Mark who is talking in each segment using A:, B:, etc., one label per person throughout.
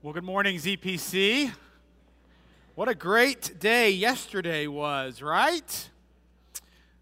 A: Well, good morning, ZPC. What a great day yesterday was, right?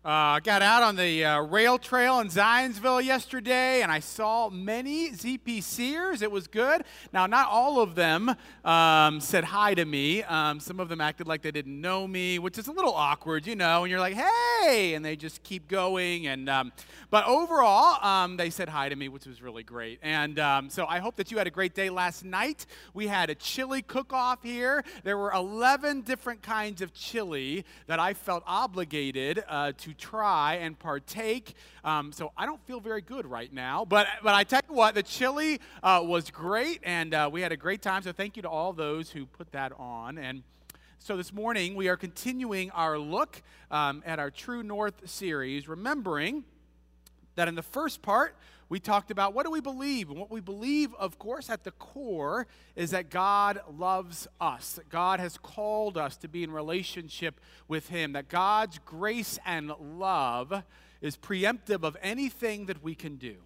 A: Uh, got out on the uh, rail trail in Zionsville yesterday and I saw many ZPCers. It was good. Now, not all of them um, said hi to me. Um, some of them acted like they didn't know me, which is a little awkward, you know, and you're like, hey, and they just keep going. And, um, but overall, um, they said hi to me, which was really great. And um, so I hope that you had a great day last night. We had a chili cook off here. There were 11 different kinds of chili that I felt obligated uh, to try and partake. Um, so I don't feel very good right now. But, but I tell you what, the chili uh, was great, and uh, we had a great time. So thank you to all those who put that on. And so this morning, we are continuing our look um, at our True North series, remembering that in the first part, we talked about what do we believe? And what we believe, of course, at the core is that God loves us, that God has called us to be in relationship with Him, that God's grace and love is preemptive of anything that we can do.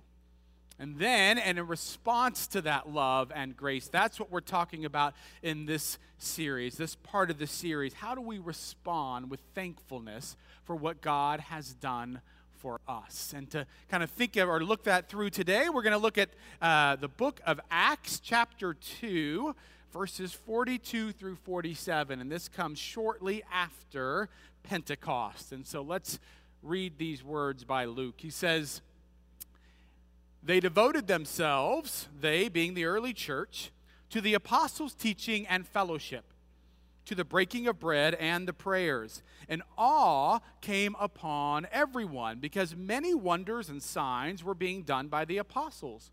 A: And then, and in response to that love and grace, that's what we're talking about in this series, this part of the series. How do we respond with thankfulness for what God has done for us. And to kind of think of or look that through today, we're going to look at uh, the book of Acts, chapter 2, verses 42 through 47. And this comes shortly after Pentecost. And so let's read these words by Luke. He says, They devoted themselves, they being the early church, to the apostles' teaching and fellowship to the breaking of bread and the prayers. And awe came upon everyone because many wonders and signs were being done by the apostles.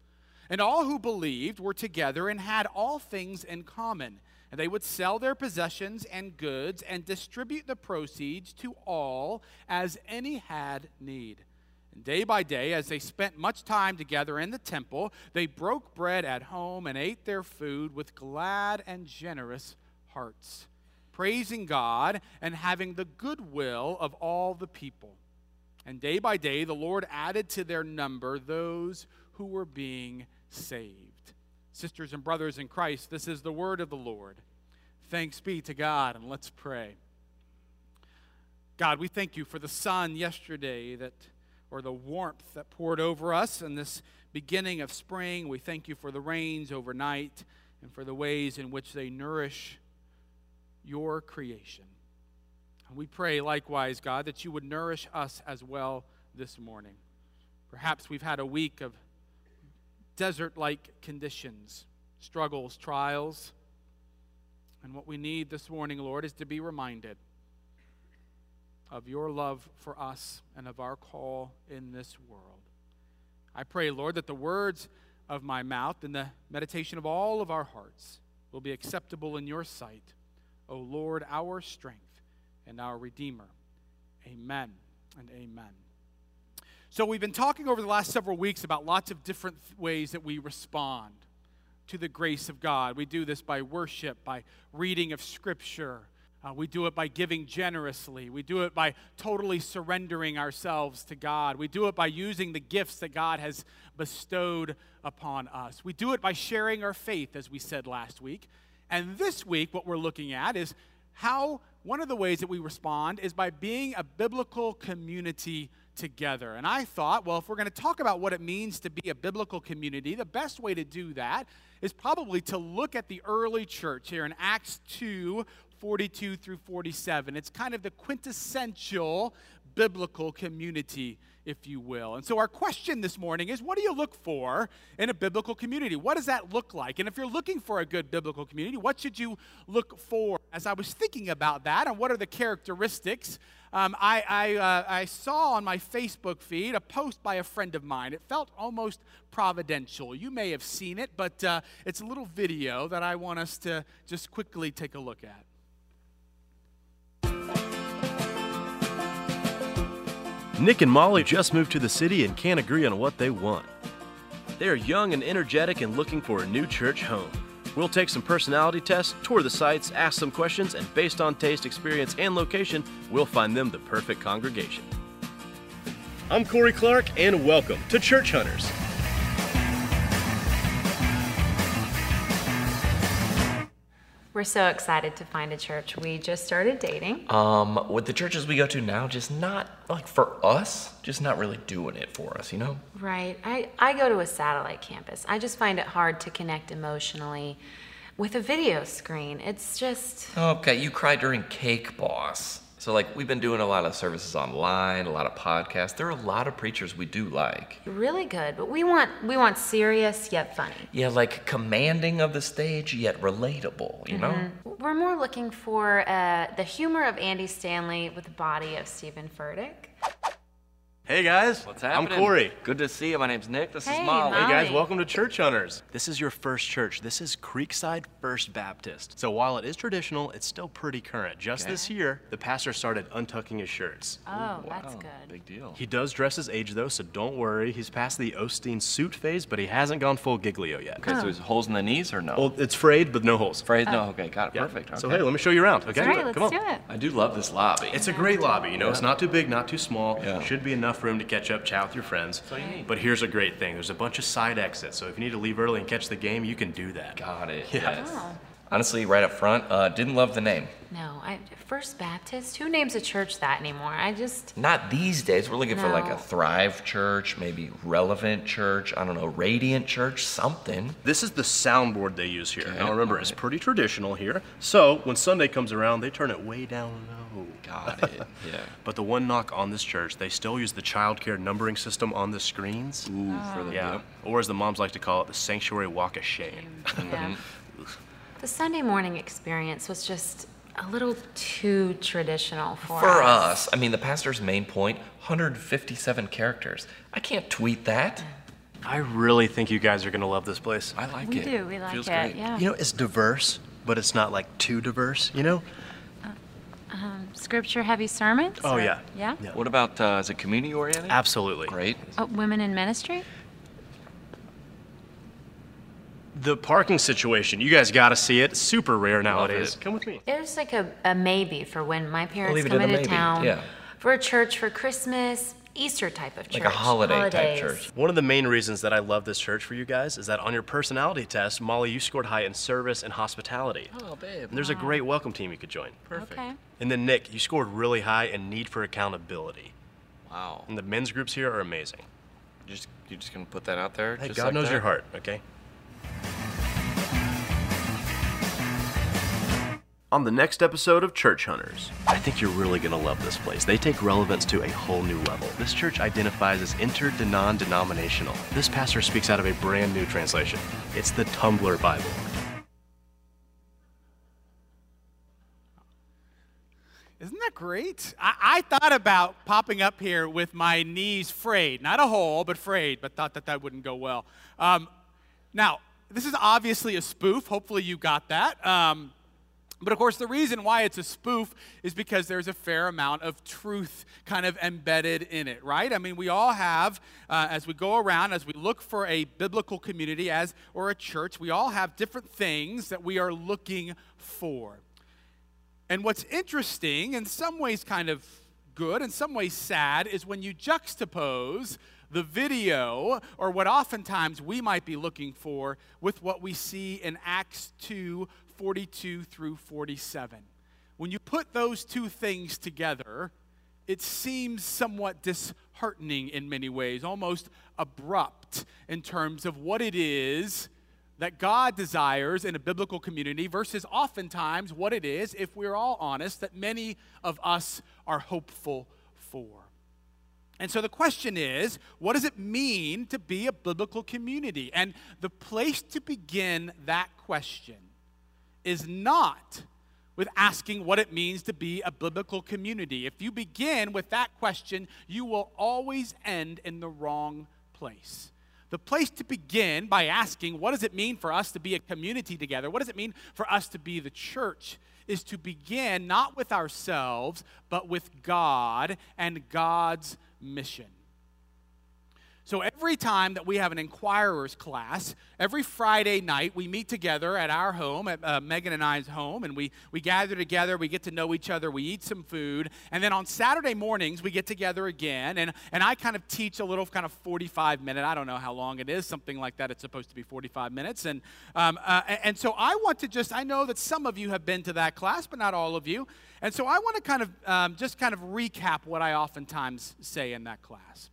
A: And all who believed were together and had all things in common. And they would sell their possessions and goods and distribute the proceeds to all as any had need. And day by day, as they spent much time together in the temple, they broke bread at home and ate their food with glad and generous hearts praising God and having the goodwill of all the people. And day by day, the Lord added to their number those who were being saved. Sisters and brothers in Christ, this is the word of the Lord. Thanks be to God, and let's pray. God, we thank you for the sun yesterday that or the warmth that poured over us in this beginning of spring. We thank you for the rains overnight and for the ways in which they nourish your creation. And we pray likewise, God, that you would nourish us as well this morning. Perhaps we've had a week of desert like conditions, struggles, trials. And what we need this morning, Lord, is to be reminded of your love for us and of our call in this world. I pray, Lord, that the words of my mouth and the meditation of all of our hearts will be acceptable in your sight O Lord, our strength and our Redeemer. Amen and amen. So, we've been talking over the last several weeks about lots of different ways that we respond to the grace of God. We do this by worship, by reading of Scripture. Uh, we do it by giving generously. We do it by totally surrendering ourselves to God. We do it by using the gifts that God has bestowed upon us. We do it by sharing our faith, as we said last week. And this week, what we're looking at is how one of the ways that we respond is by being a biblical community together. And I thought, well, if we're going to talk about what it means to be a biblical community, the best way to do that is probably to look at the early church here in Acts 2 42 through 47. It's kind of the quintessential biblical community if you will. And so, our question this morning is what do you look for in a biblical community? What does that look like? And if you're looking for a good biblical community, what should you look for? As I was thinking about that and what are the characteristics, um, I, I, uh, I saw on my Facebook feed a post by a friend of mine. It felt almost providential. You may have seen it, but uh, it's a little video that I want us to just quickly take a look at.
B: Nick and Molly just moved to the city and can't agree on what they want. They are young and energetic and looking for a new church home. We'll take some personality tests, tour the sites, ask some questions, and based on taste, experience, and location, we'll find them the perfect congregation. I'm Corey Clark, and welcome to Church Hunters.
C: We're so excited to find a church. We just started dating.
D: Um, with the churches we go to now, just not like for us, just not really doing it for us, you know?
C: Right. I, I go to a satellite campus. I just find it hard to connect emotionally with a video screen. It's just.
D: Okay, you cried during Cake Boss. So, like, we've been doing a lot of services online, a lot of podcasts. There are a lot of preachers we do like.
C: Really good, but we want we want serious yet funny.
D: Yeah, like commanding of the stage yet relatable, you know?
C: Mm-hmm. We're more looking for uh, the humor of Andy Stanley with the body of Stephen Furtick.
B: Hey guys,
E: What's happening?
B: I'm Corey.
E: Good to see you. My name's Nick. This
C: Hey,
E: is Molly.
C: Molly.
B: Hey guys, welcome to Church Hunters. This is your first church. This is Creekside First Baptist. So while it is traditional, it's still pretty current. Just this year, the pastor started untucking his shirts.
C: Oh, that's
E: Wow,
C: good.
E: Big deal.
B: He does dress his age though, so don't worry. He's past the Osteen suit phase, but he hasn't gone full Giglio yet.
E: Okay, so oh. there's holes in the knees or no?
B: Well, it's frayed, but no holes.
E: Afraid? No. Oh. Okay, got it.
B: Yeah.
E: Perfect.
B: So hey, let me show you around. Okay,
C: All right, let's
B: come on.
C: do it.
E: I do love this lobby.
B: It's a great lobby, you know. It's not too big, not too small.
E: Yeah.
B: Should be enough room to catch up, chat with your friends. That's all you need. But here's a great thing: there's a bunch of side exits, so if you need to leave early and catch the game, you can do that.
D: Got it.
B: Yeah.
D: Yes.
C: Oh.
D: Honestly, right up front, uh, didn't love the name.
C: No, I, First Baptist. Who names a church that anymore? I just.
D: Not these days. We're looking for like a Thrive Church, maybe Relevant Church, I don't know, Radiant Church, something.
B: This is the soundboard they use here.
D: Okay,
B: Now remember, it's pretty traditional here. So when Sunday comes around, they turn it way down low.
D: Got it. Yeah.
B: But the one knock on this church, they still use the child care numbering system on the screens.
E: Ooh, for the
B: Yeah.
E: yep.
B: Or as the moms like to call it, the sanctuary walk of shame.
C: Yeah. Mm-hmm. the Sunday morning experience was just a little too traditional for,
D: For us, I mean, the pastor's main point 157 characters. I can't tweet that.
B: I really think you guys are going to love this place.
E: I like
C: We
E: it.
C: We do. We like it.
E: Feels
C: it.
E: Great.
C: Yeah.
B: You know, it's diverse, but it's not like too diverse, you know?
C: Scripture heavy sermons?
B: Oh,
C: or-
B: yeah.
C: Yeah?
B: Yeah.
E: What about, uh, is it community oriented?
B: Absolutely.
E: Great.
C: Oh, women in ministry?
B: The parking situation, you guys got to see it. It's super rare nowadays. Come with me.
C: There's like a, a maybe for when my parents
D: leave it
C: come into town
D: yeah.
C: for a church for Christmas, Easter type of church.
D: Like a holiday type church.
B: One of the main reasons that I love this church for you guys is that on your personality test, Molly, you scored high in service and hospitality.
E: Oh, babe.
B: And there's a great welcome team you could join.
E: Perfect.
C: Okay.
B: And then Nick, you scored really high in need for accountability.
E: Wow.
B: And the men's groups here are amazing.
E: You're just, you're just going to put that out there?
B: Hey,
E: just
B: God
E: like
B: knows
E: that?
B: your heart, okay? On the next episode of Church Hunters, I think you're really going to love this place. They take relevance to a whole new level. This church identifies as interdenon denominational. This pastor speaks out of a brand new translation. It's the Tumblr Bible.
A: Isn't that great? I, I thought about popping up here with my knees frayed, not a hole, but frayed, but thought that that wouldn't go well. Um, now, this is obviously a spoof. Hopefully, you got that. Um, but of course, the reason why it's a spoof is because there's a fair amount of truth kind of embedded in it, right? I mean, we all have, uh, as we go around, as we look for a biblical community as or a church, we all have different things that we are looking for. And what's interesting, in some ways kind of good, in some ways sad, is when you juxtapose the video, or what oftentimes we might be looking for, with what we see in Acts 2 42 through 47. When you put those two things together, it seems somewhat disheartening in many ways, almost abrupt in terms of what it is that God desires in a biblical community versus oftentimes what it is, if we're all honest, that many of us are hopeful for. And so the question is what does it mean to be a biblical community? And the place to begin that question is not with asking what it means to be a biblical community. If you begin with that question, you will always end in the wrong place. The place to begin by asking, what does it mean for us to be a community together? What does it mean for us to be the church? Is to begin not with ourselves, but with God and God's mission. So every time that we have an inquirer's class, every Friday night we meet together at our home, at uh, Megan and I's home, and we, we gather together, we get to know each other, we eat some food, and then on Saturday mornings we get together again, and, and I kind of teach a little kind of 45 minute, I don't know how long it is, something like that. It's supposed to be 45 minutes. And, um, uh, and so I want to just, I know that some of you have been to that class, but not all of you. And so I want to kind of um, just kind of recap what I oftentimes say in that class.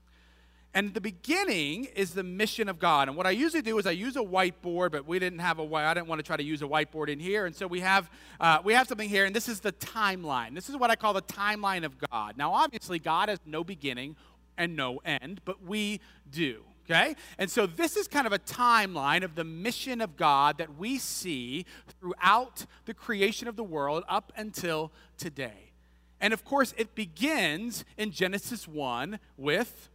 A: And the beginning is the mission of God. And what I usually do is I use a whiteboard, but we didn't have a white. I didn't want to try to use a whiteboard in here, and so we have uh, we have something here, and this is the timeline. This is what I call the timeline of God. Now, obviously, God has no beginning and no end, but we do. Okay? And so this is kind of a timeline of the mission of God that we see throughout the creation of the world up until today. And of course, it begins in Genesis 1 with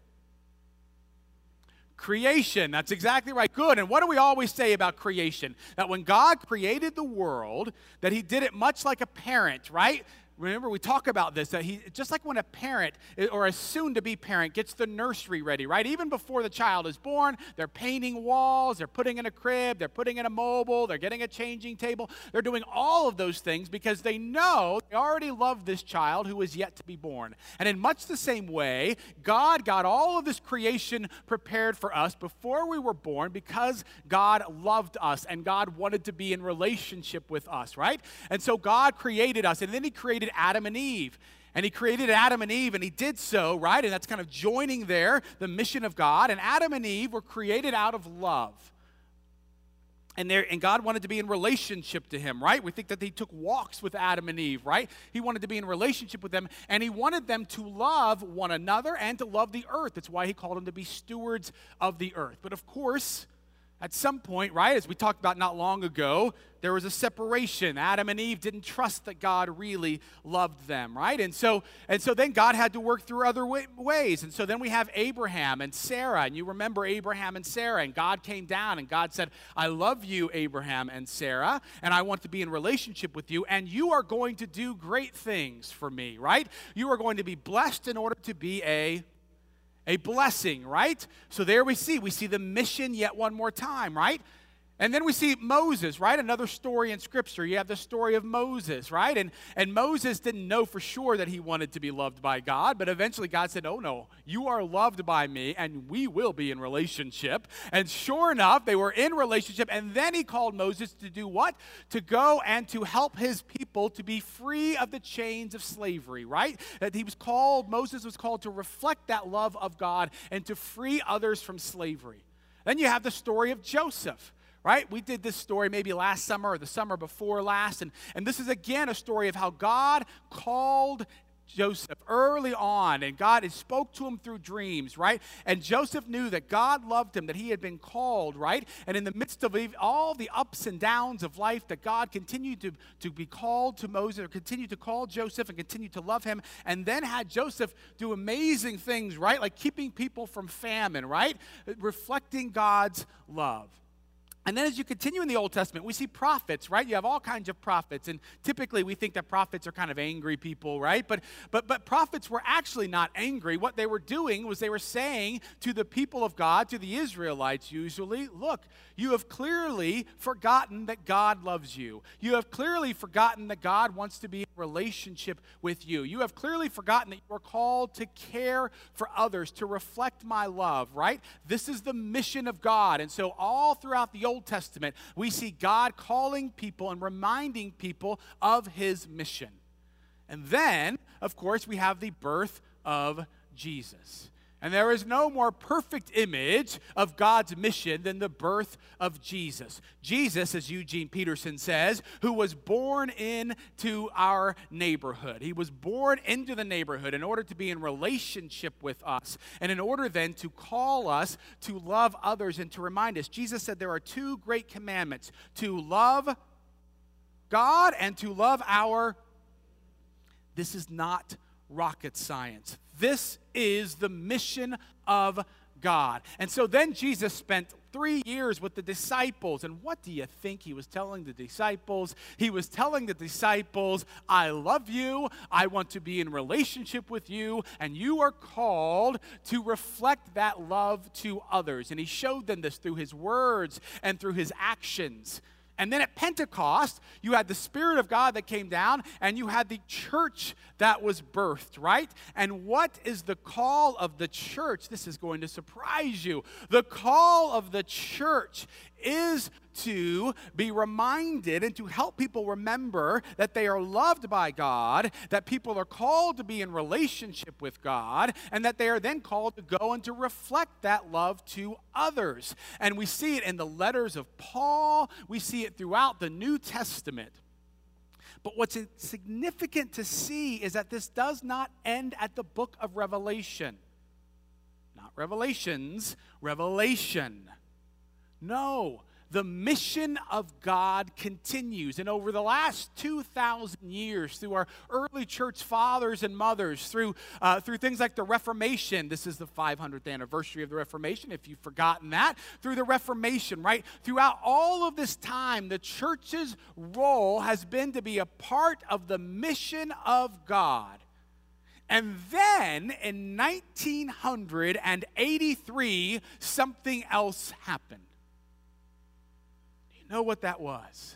A: creation. That's exactly right. Good. And what do we always say about creation? That when God created the world, that he did it much like a parent, right? Remember, we talk about this that he just like when a parent eh, or a soon to be parent gets the nursery ready, right? Even before the child is born, they're painting walls, they're putting in a crib, they're putting in a mobile, they're getting a changing table. They're doing all of those things because they know they already love this child who is yet to be born. And in much the same way, God got all of this creation prepared for us before we were born because God loved us and God wanted to be in relationship with us, right? And so God created us and then He created Adam and Eve. And he created Adam and Eve, and he did so, right? And that's kind of joining there the mission of God. And Adam and Eve were created out of love. And, there, and God wanted to be in relationship to him, right? We think that he took walks with Adam and Eve, right? He wanted to be in relationship with them, and he wanted them to love one another and to love the earth. That's why he called them to be stewards of the earth. But of course, at some point, right, as we talked about not long ago, there was a separation. Adam and Eve didn't trust that God really loved them, right? And so, and so then God had to work through other ways. And so then we have Abraham and Sarah. And you remember Abraham and Sarah. And God came down and God said, I love you, Abraham and Sarah, and I want to be in relationship with you. And you are going to do great things for me, right? You are going to be blessed in order to be a a blessing, right? So there we see, we see the mission yet one more time, right? And then we see Moses, right? Another story in Scripture. You have the story of Moses, right? And, and Moses didn't know for sure that he wanted to be loved by God, but eventually God said, Oh, no, you are loved by me, and we will be in relationship. And sure enough, they were in relationship. And then he called Moses to do what? To go and to help his people to be free of the chains of slavery, right? That he was called, Moses was called to reflect that love of God and to free others from slavery. Then you have the story of Joseph right? We did this story maybe last summer or the summer before last. And, and this is again a story of how God called Joseph early on, and God had spoke to him through dreams, right? And Joseph knew that God loved him, that he had been called, right? And in the midst of all the ups and downs of life, that God continued to, to be called to Moses, or continued to call Joseph and continued to love him, and then had Joseph do amazing things, right? Like keeping people from famine, right? Reflecting God's love. And then as you continue in the Old Testament, we see prophets, right? You have all kinds of prophets. And typically we think that prophets are kind of angry people, right? But but but prophets were actually not angry. What they were doing was they were saying to the people of God, to the Israelites usually, look, you have clearly forgotten that God loves you. You have clearly forgotten that God wants to be relationship with you. You have clearly forgotten that you are called to care for others, to reflect my love, right? This is the mission of God. And so all throughout the Old Testament, we see God calling people and reminding people of his mission. And then, of course, we have the birth of Jesus. And there is no more perfect image of God's mission than the birth of Jesus. Jesus, as Eugene Peterson says, who was born into our neighborhood. He was born into the neighborhood in order to be in relationship with us and in order then to call us to love others and to remind us. Jesus said there are two great commandments to love God and to love our. This is not rocket science. This is the mission of God. And so then Jesus spent three years with the disciples. And what do you think he was telling the disciples? He was telling the disciples, I love you, I want to be in relationship with you, and you are called to reflect that love to others. And he showed them this through his words and through his actions. And then at Pentecost, you had the Spirit of God that came down, and you had the church that was birthed, right? And what is the call of the church? This is going to surprise you. The call of the church is to be reminded and to help people remember that they are loved by God, that people are called to be in relationship with God, and that they are then called to go and to reflect that love to others. And we see it in the letters of Paul, we see it throughout the New Testament. But what's significant to see is that this does not end at the book of Revelation. Not Revelations, Revelation. No, the mission of God continues. And over the last 2,000 years, through our early church fathers and mothers, through, uh, through things like the Reformation, this is the 500th anniversary of the Reformation, if you've forgotten that, through the Reformation, right? Throughout all of this time, the church's role has been to be a part of the mission of God. And then in 1983, something else happened know what that was?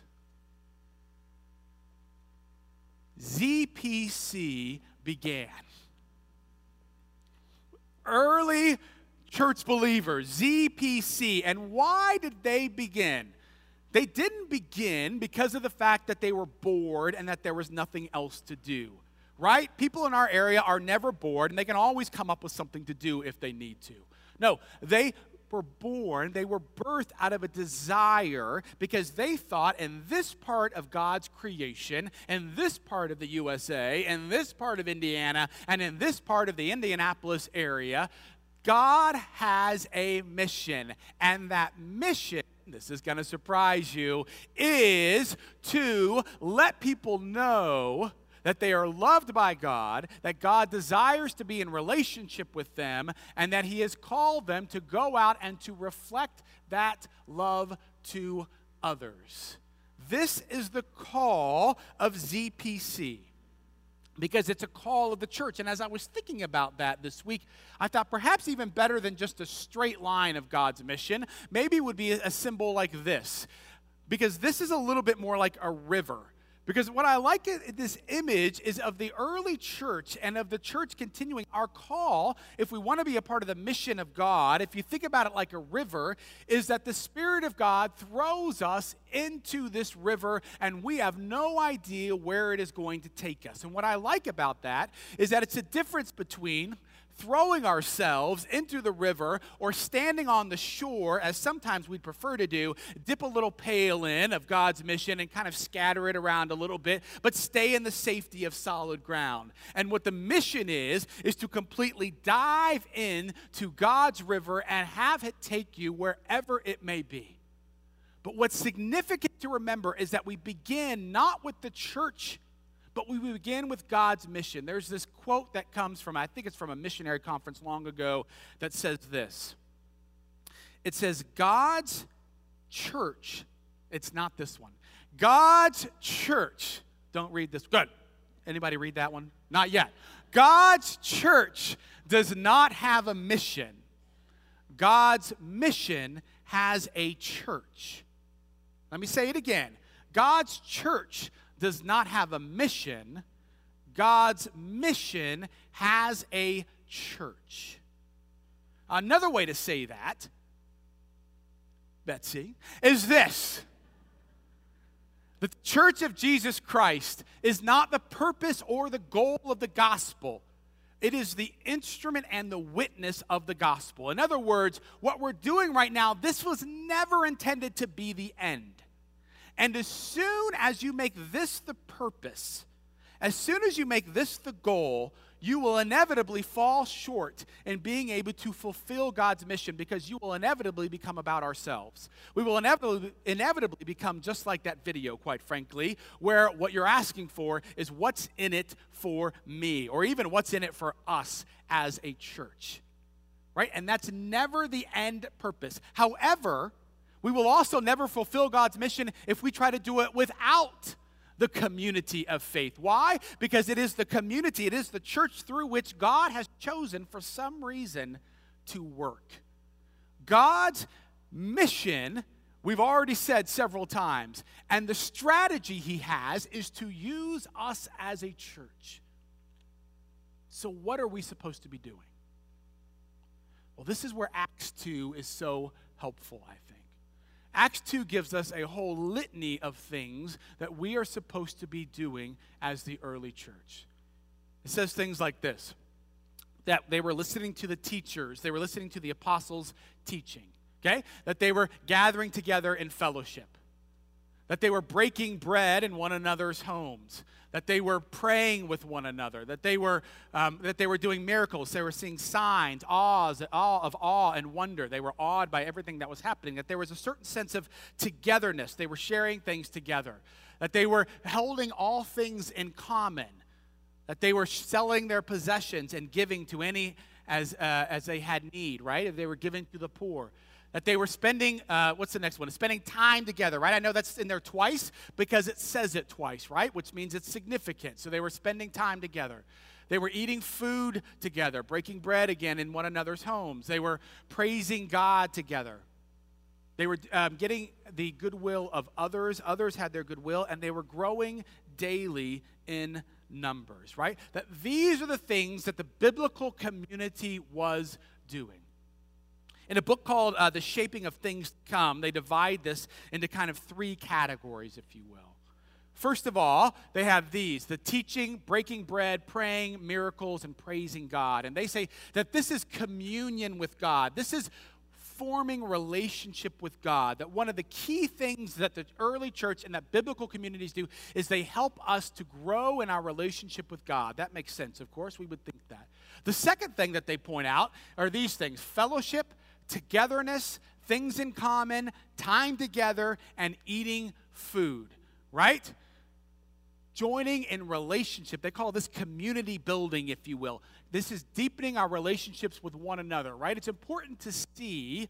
A: ZPC began. Early church believers, ZPC. And why did they begin? They didn't begin because of the fact that they were bored and that there was nothing else to do. Right? People in our area are never bored and they can always come up with something to do if they need to. No, they were born, they were birthed out of a desire because they thought in this part of God's creation, in this part of the USA, in this part of Indiana, and in this part of the Indianapolis area, God has a mission. And that mission this is going to surprise you, is to let people know that they are loved by God, that God desires to be in relationship with them, and that He has called them to go out and to reflect that love to others. This is the call of ZPC because it's a call of the church. And as I was thinking about that this week, I thought perhaps even better than just a straight line of God's mission, maybe would be a symbol like this. Because this is a little bit more like a river. Because what I like this image is of the early church and of the church continuing. Our call, if we want to be a part of the mission of God, if you think about it like a river, is that the Spirit of God throws us into this river and we have no idea where it is going to take us. And what I like about that is that it's a difference between throwing ourselves into the river or standing on the shore, as sometimes we'd prefer to do, dip a little pail in of God's mission and kind of scatter it around a little bit, but stay in the safety of solid ground. And what the mission is, is to completely dive in to God's river and have it take you wherever it may be. But what's significant to remember is that we begin not with the church but we begin with God's mission. There's this quote that comes from, I think it's from a missionary conference long ago, that says this It says, God's church, it's not this one. God's church, don't read this. Good. Anybody read that one? Not yet. God's church does not have a mission. God's mission has a church. Let me say it again. God's church does not have a mission, God's mission has a church. Another way to say that, Betsy, is this. The church of Jesus Christ is not the purpose or the goal of the gospel. It is the instrument and the witness of the gospel. In other words, what we're doing right now, this was never intended to be the end. And as soon as you make this the purpose, as soon as you make this the goal, you will inevitably fall short in being able to fulfill God's mission because you will inevitably become about ourselves. We will inevitably, inevitably become just like that video, quite frankly, where what you're asking for is what's in it for me, or even what's in it for us as a church. right? And that's never the end purpose. However, we will also never fulfill God's mission if we try to do it without the community of faith. Why? Because it is the community, it is the church through which God has chosen for some reason to work. God's mission, we've already said several times, and the strategy he has is to use us as a church. So, what are we supposed to be doing? Well, this is where Acts 2 is so helpful, I think. Acts 2 gives us a whole litany of things that we are supposed to be doing as the early church. It says things like this that they were listening to the teachers, they were listening to the apostles' teaching, okay? That they were gathering together in fellowship, that they were breaking bread in one another's homes, that they were praying with one another, that they were, um, that they were doing miracles, they were seeing signs, awes, awe of awe and wonder. They were awed by everything that was happening, that there was a certain sense of togetherness. They were sharing things together, that they were holding all things in common that they were selling their possessions and giving to any as, uh, as they had need, right? If they were giving to the poor. That they were spending, uh, what's the next one? Spending time together, right? I know that's in there twice because it says it twice, right? Which means it's significant. So they were spending time together. They were eating food together, breaking bread again in one another's homes. They were praising God together. They were um, getting the goodwill of others. Others had their goodwill, and they were growing daily in numbers, right? That these are the things that the biblical community was doing. In a book called uh, The Shaping of Things Come, they divide this into kind of three categories, if you will. First of all, they have these the teaching, breaking bread, praying, miracles, and praising God. And they say that this is communion with God. This is forming relationship with God. That one of the key things that the early church and that biblical communities do is they help us to grow in our relationship with God. That makes sense, of course. We would think that. The second thing that they point out are these things fellowship, togetherness, things in common, time together, and eating food, right? joining in relationship. They call this community building, if you will. This is deepening our relationships with one another, right? It's important to see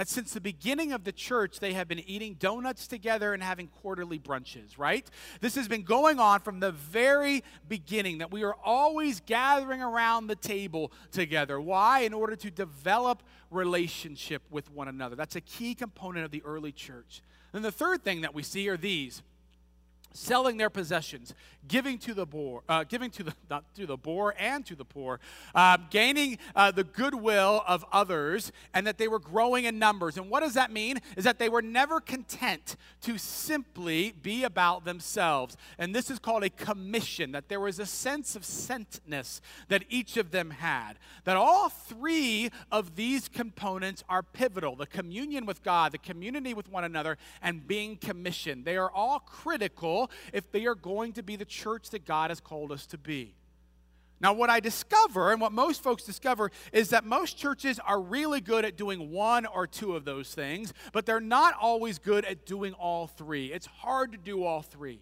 A: that since the beginning of the church, they have been eating donuts together and having quarterly brunches, right? This has been going on from the very beginning, that we are always gathering around the table together. Why? In order to develop relationship with one another. That's a key component of the early church. Then the third thing that we see are these selling their possessions, giving to the poor, uh, giving to the not to the poor and to the poor, uh, gaining uh, the goodwill of others, and that they were growing in numbers. And what does that mean? Is that they were never content to simply be about themselves. And this is called a commission. That there was a sense of sentness that each of them had. That all three of these components are pivotal: the communion with God, the community with one another, and being commissioned. They are all critical if they are going to be the church that God has called us to be. Now, what I discover, and what most folks discover, is that most churches are really good at doing one or two of those things, but they're not always good at doing all three. It's hard to do all three.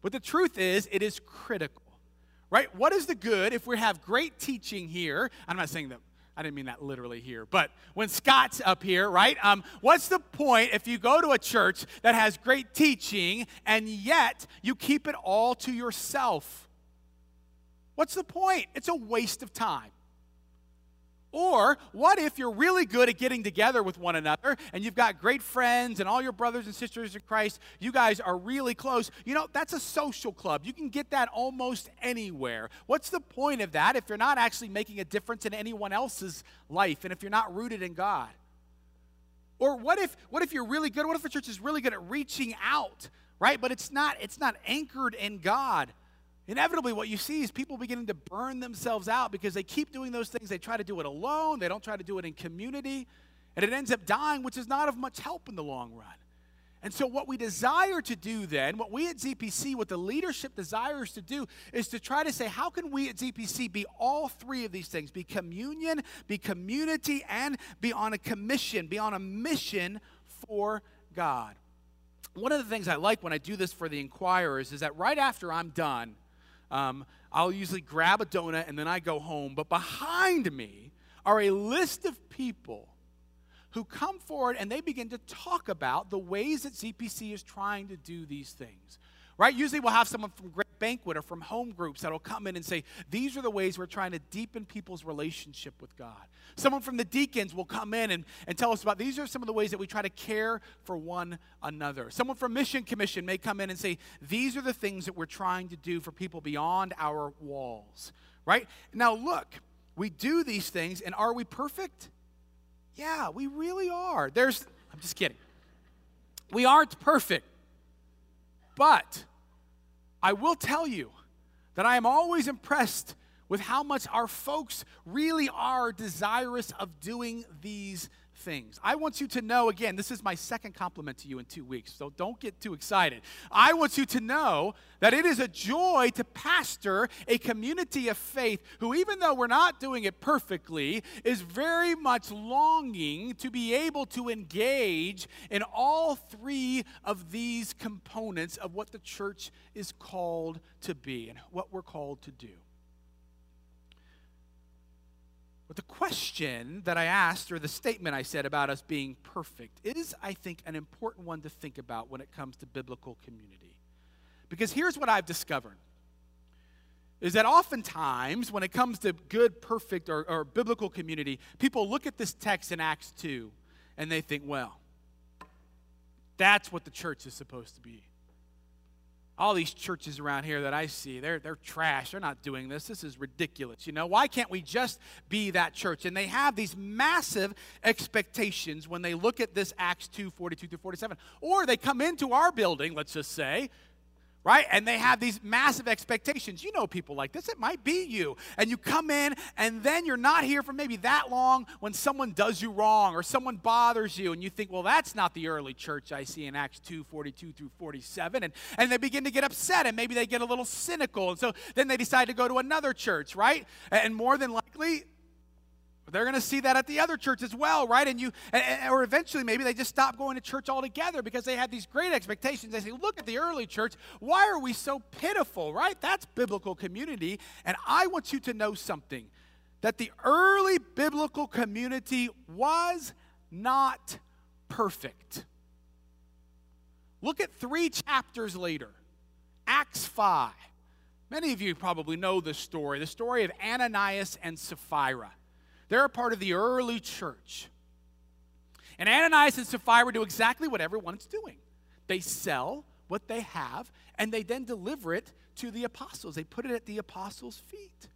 A: But the truth is, it is critical, right? What is the good if we have great teaching here? I'm not saying that I didn't mean that literally here, but when Scott's up here, right? Um, what's the point if you go to a church that has great teaching and yet you keep it all to yourself? What's the point? It's a waste of time. Or what if you're really good at getting together with one another and you've got great friends and all your brothers and sisters in Christ, you guys are really close? You know, that's a social club. You can get that almost anywhere. What's the point of that if you're not actually making a difference in anyone else's life and if you're not rooted in God? Or what if what if you're really good? What if the church is really good at reaching out, right? But it's not it's not anchored in God. Inevitably, what you see is people beginning to burn themselves out because they keep doing those things. They try to do it alone, they don't try to do it in community, and it ends up dying, which is not of much help in the long run. And so, what we desire to do then, what we at ZPC, what the leadership desires to do, is to try to say, how can we at ZPC be all three of these things? Be communion, be community, and be on a commission, be on a mission for God. One of the things I like when I do this for the inquirers is that right after I'm done, um, I'll usually grab a donut and then I go home. But behind me are a list of people who come forward and they begin to talk about the ways that ZPC is trying to do these things. Right? Usually we'll have someone from Banquet or from home groups that'll come in and say, These are the ways we're trying to deepen people's relationship with God. Someone from the deacons will come in and, and tell us about these are some of the ways that we try to care for one another. Someone from Mission Commission may come in and say, These are the things that we're trying to do for people beyond our walls. Right? Now, look, we do these things, and are we perfect? Yeah, we really are. There's, I'm just kidding. We aren't perfect. But I will tell you that I am always impressed with how much our folks really are desirous of doing these things. I want you to know again, this is my second compliment to you in two weeks, so don't get too excited. I want you to know that it is a joy to pastor a community of faith who, even though we're not doing it perfectly, is very much longing to be able to engage in all three of these components of what the church is called to be and what we're called to do. But the question that I asked, or the statement I said about us being perfect, is, I think, an important one to think about when it comes to biblical community. Because here's what I've discovered is that oftentimes when it comes to good, perfect, or, or biblical community, people look at this text in Acts 2 and they think, well, that's what the church is supposed to be all these churches around here that I see, they're, they're trash. They're not doing this. This is ridiculous. You know, why can't we just be that church? And they have these massive expectations when they look at this Acts 2 42 through 47. Or they come into our building, let's just say, right? And they have these massive expectations. You know people like this. It might be you. And you come in, and then you're not here for maybe that long when someone does you wrong or someone bothers you, and you think, well, that's not the early church I see in Acts 2 42 through 47. And, and they begin to get upset, and maybe they get a little cynical. And so then they decide to go to another church, right? And more than likely, they're going to see that at the other church as well, right? And you, or eventually, maybe they just stop going to church altogether because they had these great expectations. They say, "Look at the early church. Why are we so pitiful?" Right? That's biblical community. And I want you to know something: that the early biblical community was not perfect. Look at three chapters later, Acts five. Many of you probably know this story, the story of Ananias and Sapphira. They're a part of the early church. And Ananias and Sapphira do exactly what everyone's doing they sell what they have, and they then deliver it to the apostles. They put it at the apostles' feet.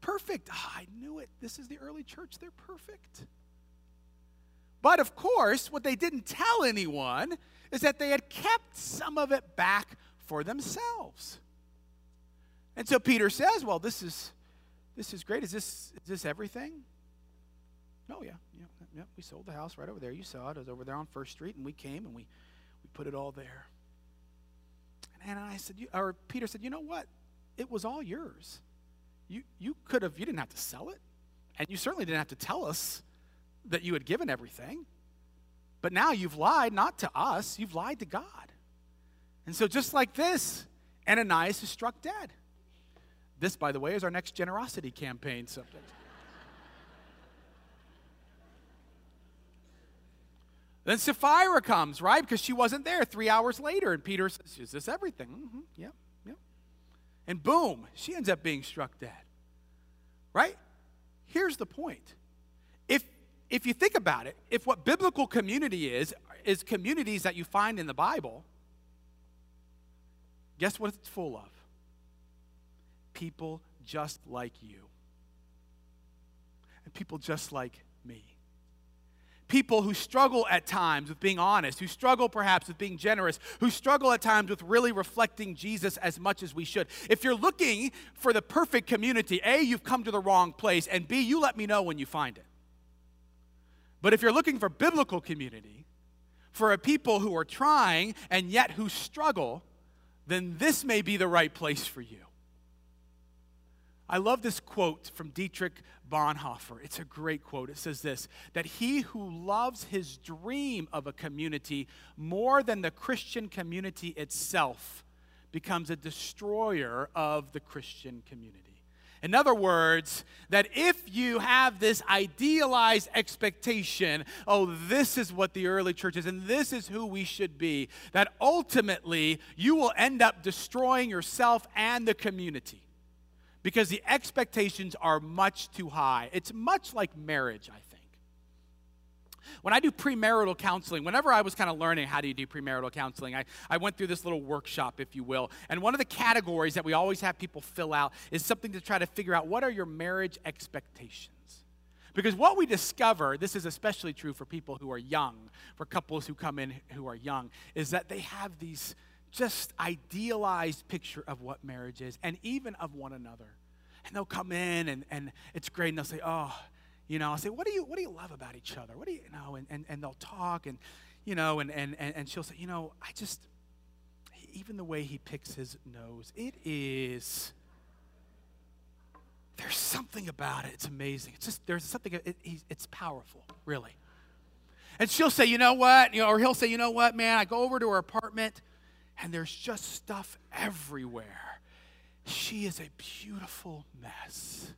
A: Perfect. Oh, I knew it. This is the early church. They're perfect. But of course, what they didn't tell anyone is that they had kept some of it back for themselves. And so Peter says, Well, this is this is great. Is this is this everything? Oh, yeah, yeah, yeah. We sold the house right over there. You saw it. It was over there on First Street, and we came and we, we put it all there. And I said, you, or Peter said, you know what? It was all yours. You, you could have, you didn't have to sell it. And you certainly didn't have to tell us that you had given everything. But now you've lied not to us, you've lied to God. And so, just like this, Ananias is struck dead. This, by the way, is our next generosity campaign subject. Then Sapphira comes, right? Because she wasn't there three hours later. And Peter says, Is this everything? Mm-hmm. Yep, yep. And boom, she ends up being struck dead. Right? Here's the point. If, if you think about it, if what biblical community is, is communities that you find in the Bible, guess what it's full of? People just like you. And people just like me people who struggle at times with being honest, who struggle perhaps with being generous, who struggle at times with really reflecting Jesus as much as we should. If you're looking for the perfect community, A, you've come to the wrong place, and B, you let me know when you find it. But if you're looking for biblical community, for a people who are trying and yet who struggle, then this may be the right place for you. I love this quote from Dietrich Bonhoeffer. It's a great quote. It says this that he who loves his dream of a community more than the Christian community itself becomes a destroyer of the Christian community. In other words, that if you have this idealized expectation, oh, this is what the early church is and this is who we should be, that ultimately you will end up destroying yourself and the community because the expectations are much too high. It's much like marriage, I think. When I do premarital counseling, whenever I was kind of learning how do you do premarital counseling, I, I went through this little workshop, if you will. And one of the categories that we always have people fill out is something to try to figure out what are your marriage expectations? Because what we discover, this is especially true for people who are young, for couples who come in who are young, is that they have these just idealized picture of what marriage is and even of one another. And they'll come in and, and it's great and they'll say, oh, you know, I'll say, what do you, what do you love about each other? What do you, you know, and, and, and they'll talk and, you know, and, and, and she'll say, you know, I just, even the way he picks his nose, it is, there's something about it. It's amazing. It's just, there's something, it, it's powerful, really. And she'll say, you know what? You know, or he'll say, you know what, man, I go over to her apartment and there's just stuff everywhere. She is a beautiful mess.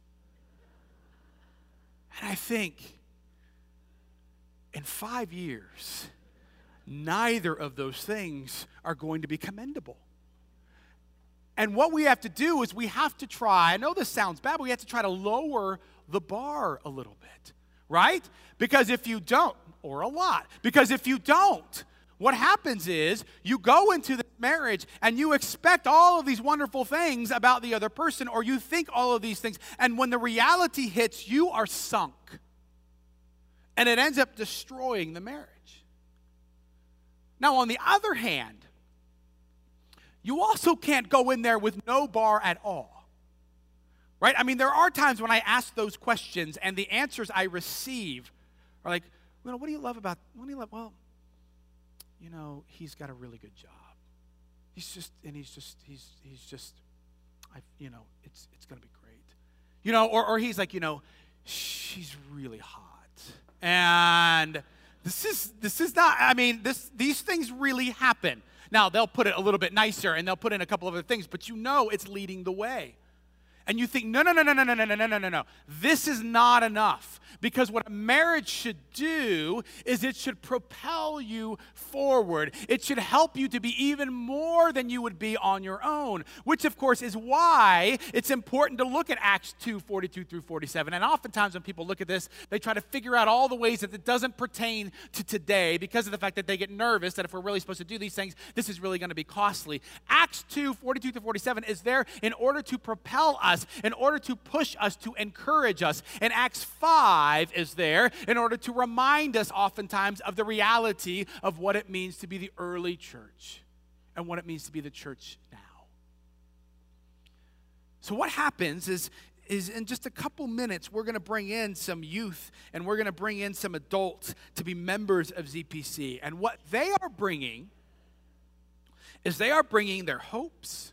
A: And I think in five years, neither of those things are going to be commendable. And what we have to do is we have to try, I know this sounds bad, but we have to try to lower the bar a little bit, right? Because if you don't, or a lot, because if you don't, what happens is you go into the marriage and you expect all of these wonderful things about the other person, or you think all of these things, and when the reality hits, you are sunk. And it ends up destroying the marriage. Now, on the other hand, you also can't go in there with no bar at all. Right? I mean, there are times when I ask those questions and the answers I receive are like, you know, what do you love about, what do you love? Well, you know, he's got a really good job. He's just, and he's just, he's, he's just, I, you know, it's, it's going to be great. You know, or, or he's like, you know, she's really hot. And this is, this is not, I mean, this, these things really happen. Now, they'll put it a little bit nicer and they'll put in a couple of other things, but you know it's leading the way. And you think, no, no, no, no, no, no, no, no, no, no, no. This is not enough. Because what a marriage should do is it should propel you forward. It should help you to be even more than you would be on your own, which, of course, is why it's important to look at Acts 2 42 through 47. And oftentimes, when people look at this, they try to figure out all the ways that it doesn't pertain to today because of the fact that they get nervous that if we're really supposed to do these things, this is really going to be costly. Acts 2 42 through 47 is there in order to propel us, in order to push us, to encourage us. And Acts 5 5 is there in order to remind us oftentimes of the reality of what it means to be the early church and what it means to be the church now. So, what happens is, is in just a couple minutes, we're going to bring in some youth and we're going to bring in some adults to be members of ZPC. And what they are bringing is they are bringing their hopes,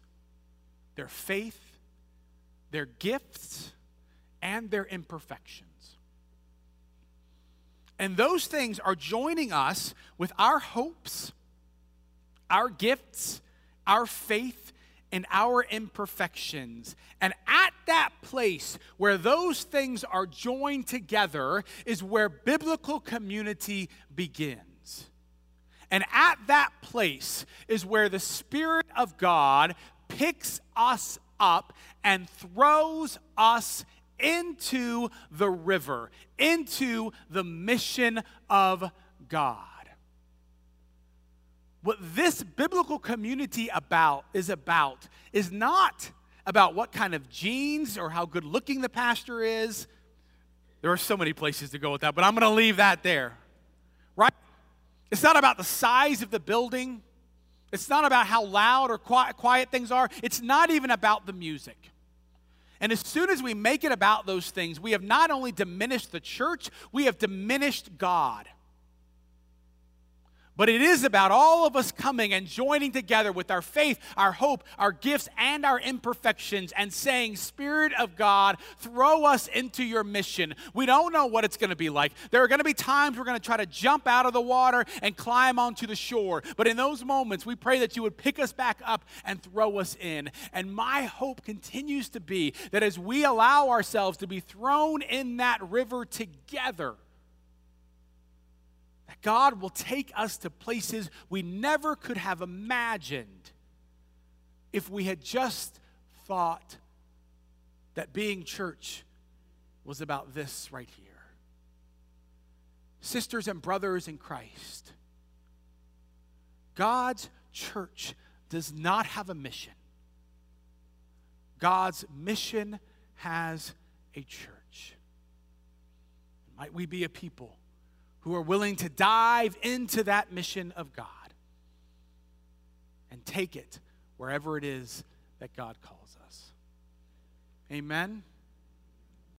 A: their faith, their gifts, and their imperfections. And those things are joining us with our hopes, our gifts, our faith, and our imperfections. And at that place where those things are joined together is where biblical community begins. And at that place is where the Spirit of God picks us up and throws us into the river, into the mission of God. What this biblical community about is about is not about what kind of genes or how good looking the pastor is. There are so many places to go with that, but I'm going to leave that there. Right? It's not about the size of the building. It's not about how loud or quiet, things are. It's not even about the music. And as soon as we make it about those things, we have not only diminished the church, we have diminished God. But it is about all of us coming and joining together with our faith, our hope, our gifts, and our imperfections and saying, Spirit of God, throw us into your mission. We don't know what it's going to be like. There are going to be times we're going to try to jump out of the water and climb onto the shore. But in those moments, we pray that you would pick us back up and throw us in. And my hope continues to be that as we allow ourselves to be thrown in that river together, that God will take us to places we never could have imagined if we had just thought that being church was about this right here. Sisters and brothers in Christ, God's church does not have a mission. God's mission has a church. Might we be a people who are willing to dive into that mission of God and take it wherever it is that God calls us. Amen.